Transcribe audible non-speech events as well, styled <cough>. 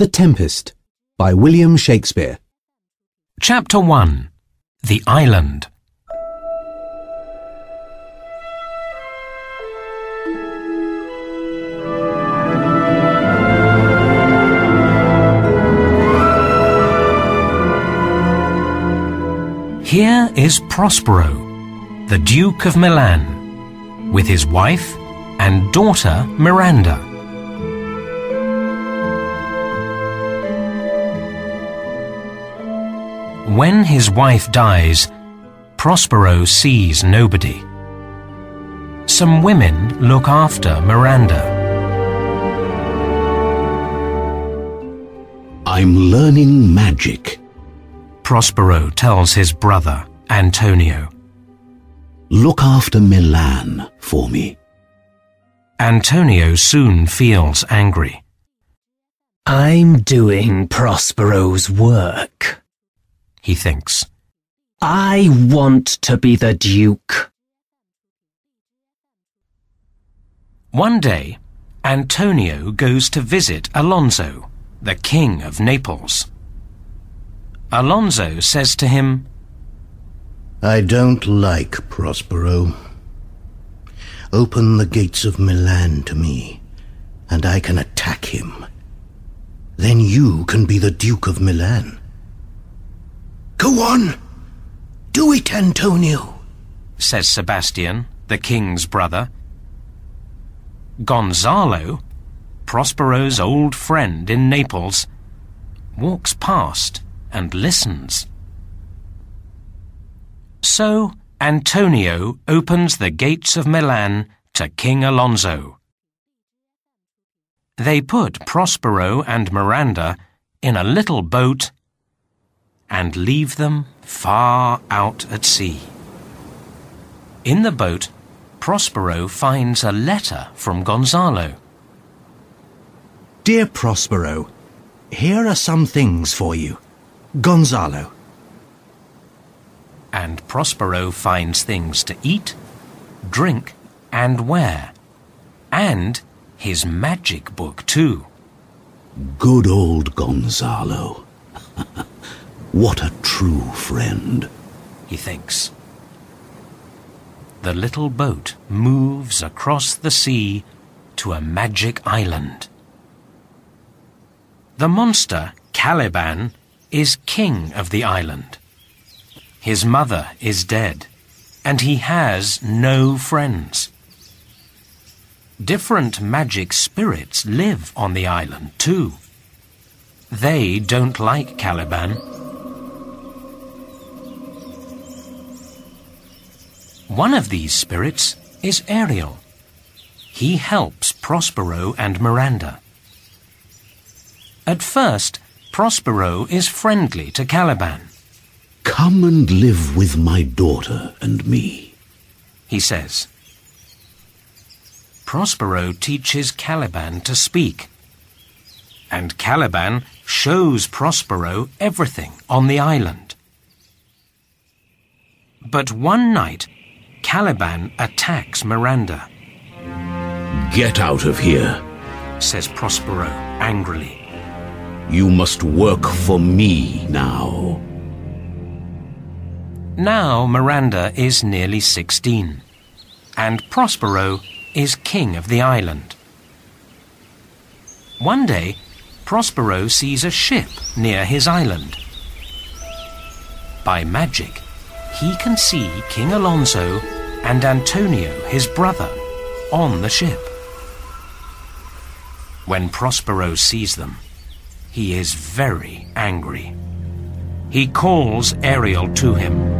The Tempest by William Shakespeare. Chapter 1 The Island Here is Prospero, the Duke of Milan, with his wife and daughter Miranda. When his wife dies, Prospero sees nobody. Some women look after Miranda. I'm learning magic. Prospero tells his brother, Antonio. Look after Milan for me. Antonio soon feels angry. I'm doing Prospero's work. He thinks. I want to be the Duke. One day, Antonio goes to visit Alonso, the king of Naples. Alonso says to him, I don't like Prospero. Open the gates of Milan to me, and I can attack him. Then you can be the Duke of Milan. Go on! Do it, Antonio! says Sebastian, the king's brother. Gonzalo, Prospero's old friend in Naples, walks past and listens. So Antonio opens the gates of Milan to King Alonso. They put Prospero and Miranda in a little boat and leave them far out at sea. In the boat, Prospero finds a letter from Gonzalo. Dear Prospero, here are some things for you. Gonzalo. And Prospero finds things to eat, drink, and wear. And his magic book, too. Good old Gonzalo. <laughs> what a true friend. He thinks. The little boat moves across the sea to a magic island. The monster, Caliban, is king of the island. His mother is dead, and he has no friends. Different magic spirits live on the island, too. They don't like Caliban. One of these spirits is Ariel. He helps Prospero and Miranda. At first, Prospero is friendly to Caliban. Come and live with my daughter and me, he says. Prospero teaches Caliban to speak. And Caliban shows Prospero everything on the island. But one night, Caliban attacks Miranda, Get out of here. says Prospero angrily. You must work for me now. Now Miranda is nearly 16, and Prospero is king of the island. One day, Prospero sees a ship near his island. By magic, he can see King Alonso and Antonio, his brother, on the ship. When Prospero sees them, he is very angry. He calls Ariel to him